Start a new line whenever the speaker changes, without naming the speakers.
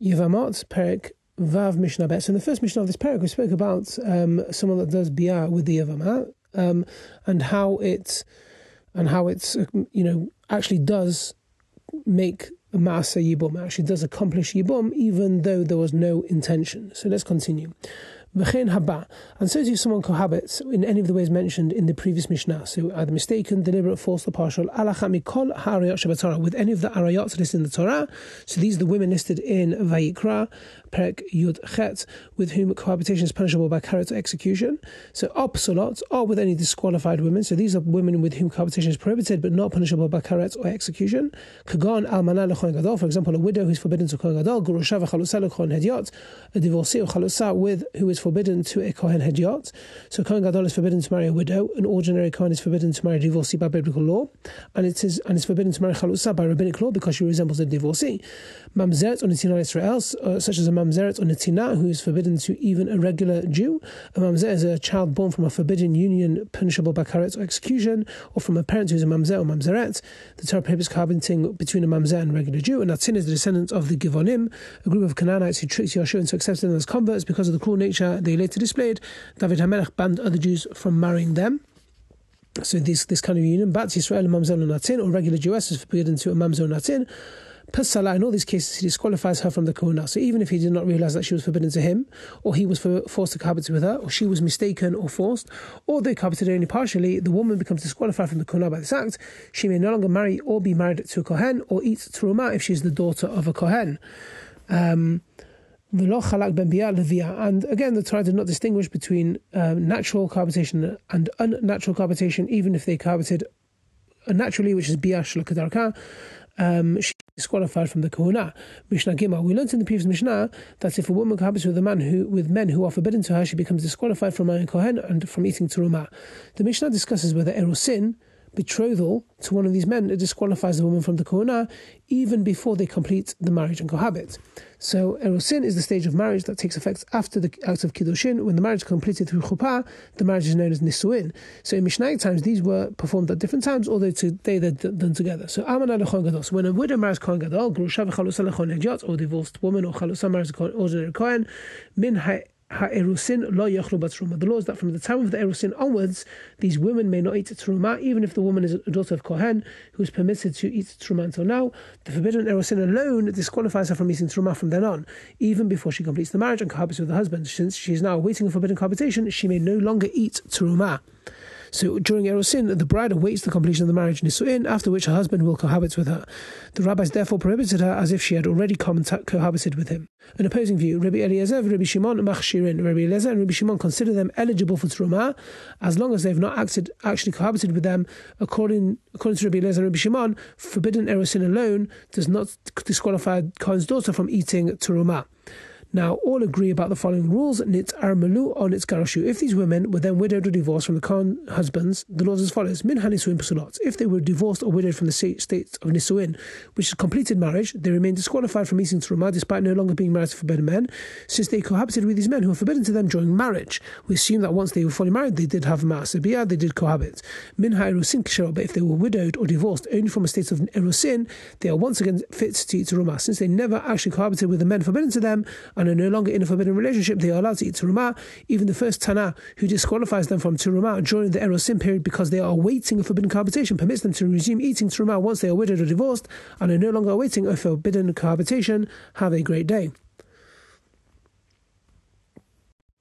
Yevamot, Perek Vav Mishnah Bet. So in the first Mishnah of this Perek, we spoke about um, someone that does Biyah with the Yevamah um, and how it and how it's you know actually does make a Maasa Yibum, actually does accomplish Yibum even though there was no intention. So let's continue. V'chein haba. And so if someone cohabits in any of the ways mentioned in the previous Mishnah, so either mistaken, deliberate, false, or partial, alachat mikol ha'arayot with any of the arayot listed in the Torah. So these are the women listed in Vayikra, Perek Yud Chet, with whom cohabitation is punishable by karet execution. So opsolot, or with any disqualified women. So these are women with whom cohabitation is prohibited but not punishable by karet or execution. Kagon almana lechoin gadol, for example, a widow who is forbidden to kohen gadol, gurusha v'chalusa lechoin hedyot, a divorcee or chalusa with who is forbidden to a kohen hedyot. So kohen gadol is forbidden to marry a widow, an ordinary kohen is forbidden to marry a divorcee by biblical law, and it is and it's forbidden to marry chalusa by rabbinic law because she resembles a divorcee. Mamzeret on Israel, uh, such as a mamzeret or netina, who is forbidden to even a regular Jew. A mamzer is a child born from a forbidden union, punishable by karet or execution, or from a parent who is a mamzer or mamzeret. The Torah prohibits cohabiting between a mamzer and a regular Jew. And Natzin is the descendant of the Givonim, a group of Canaanites who tricked Yahshua into accepting them as converts because of the cruel nature they later displayed. David HaMelech banned other Jews from marrying them. So this this kind of union, Bat Yisrael, Mamzer and Natin, or regular Jewess is forbidden to a Mamzer and Natin. Pesala, in all these cases, he disqualifies her from the Kohuna. So even if he did not realize that she was forbidden to him, or he was forced to cohabit with her, or she was mistaken or forced, or they cohabited only partially, the woman becomes disqualified from the Kohuna by this act. She may no longer marry or be married to a Kohen, or eat Truma if she is the daughter of a Kohen. Um, and again, the Torah did not distinguish between um, natural cohabitation and unnatural cohabitation, even if they cohabited naturally, which is biash lakadarka. Um, she disqualified from the kahuna. Mishnah Gimel. We learned in the previous Mishnah that if a woman cohabits with a man who with men who are forbidden to her, she becomes disqualified from marrying kohen and from eating teruma. The Mishnah discusses whether erusin betrothal to one of these men it disqualifies the woman from the kohuna even before they complete the marriage and cohabit. So erusin is the stage of marriage that takes effect after the act of kiddushin. When the marriage is completed through chuppah, the marriage is known as nisuin. So in Mishnah times, these were performed at different times, although today they're done together. So amana gadol. So when a widow marries kohen gadol, grusha v'chalusa lechon or divorced woman or chalusa marries an ordinary kohen, min ha'erusin lo yachlu truma. The law is that from the time of the erusin onwards, these women may not eat truma, even if the woman is a daughter of kohen who is permitted to eat truma until now. The forbidden erusin alone disqualifies her from eating truma from then on, even before she completes the marriage and cohabits with the husband. Since she is now awaiting a forbidden cohabitation, she may no longer eat truma. So during Erusin, the bride awaits the completion of the marriage Nisuin, after which her husband will cohabit with her. The rabbis therefore prohibited her as if she had already cohabited with him. An opposing view, Rabbi Eliezer, Rabbi Shimon, Machshirin, Rabbi Eliezer and Rabbi Shimon consider them eligible for Truma as long as they have not acted, actually cohabited with them. According, according to Rabbi Eliezer and Rabbi Shimon, forbidden Erusin alone does not disqualify Cohen's daughter from eating Truma. Now, all agree about the following rules: nit armalu on its garashu. If these women were then widowed or divorced from the Khan husbands, the laws as follows: min hanisuin pasulot. If they were divorced or widowed from the state of nisuin, which is completed marriage, they remain disqualified from eating truma despite no longer being married to forbidden men, since they cohabited with these men who were forbidden to them during marriage. We assume that once they were fully married, they did have masabiyah, they did cohabit. Min ha'erusin kishar, but if they were widowed or divorced only from a state of erusin, they are once again fit to eat truma, since they never actually cohabited with the men forbidden to them and are no longer in a forbidden relationship, they are allowed to eat turuma. Even the first Tana who disqualifies them from turuma during the erosim period because they are awaiting a forbidden cohabitation permits them to resume eating turuma once they are widowed or divorced and are no longer awaiting a forbidden cohabitation. Have a great day.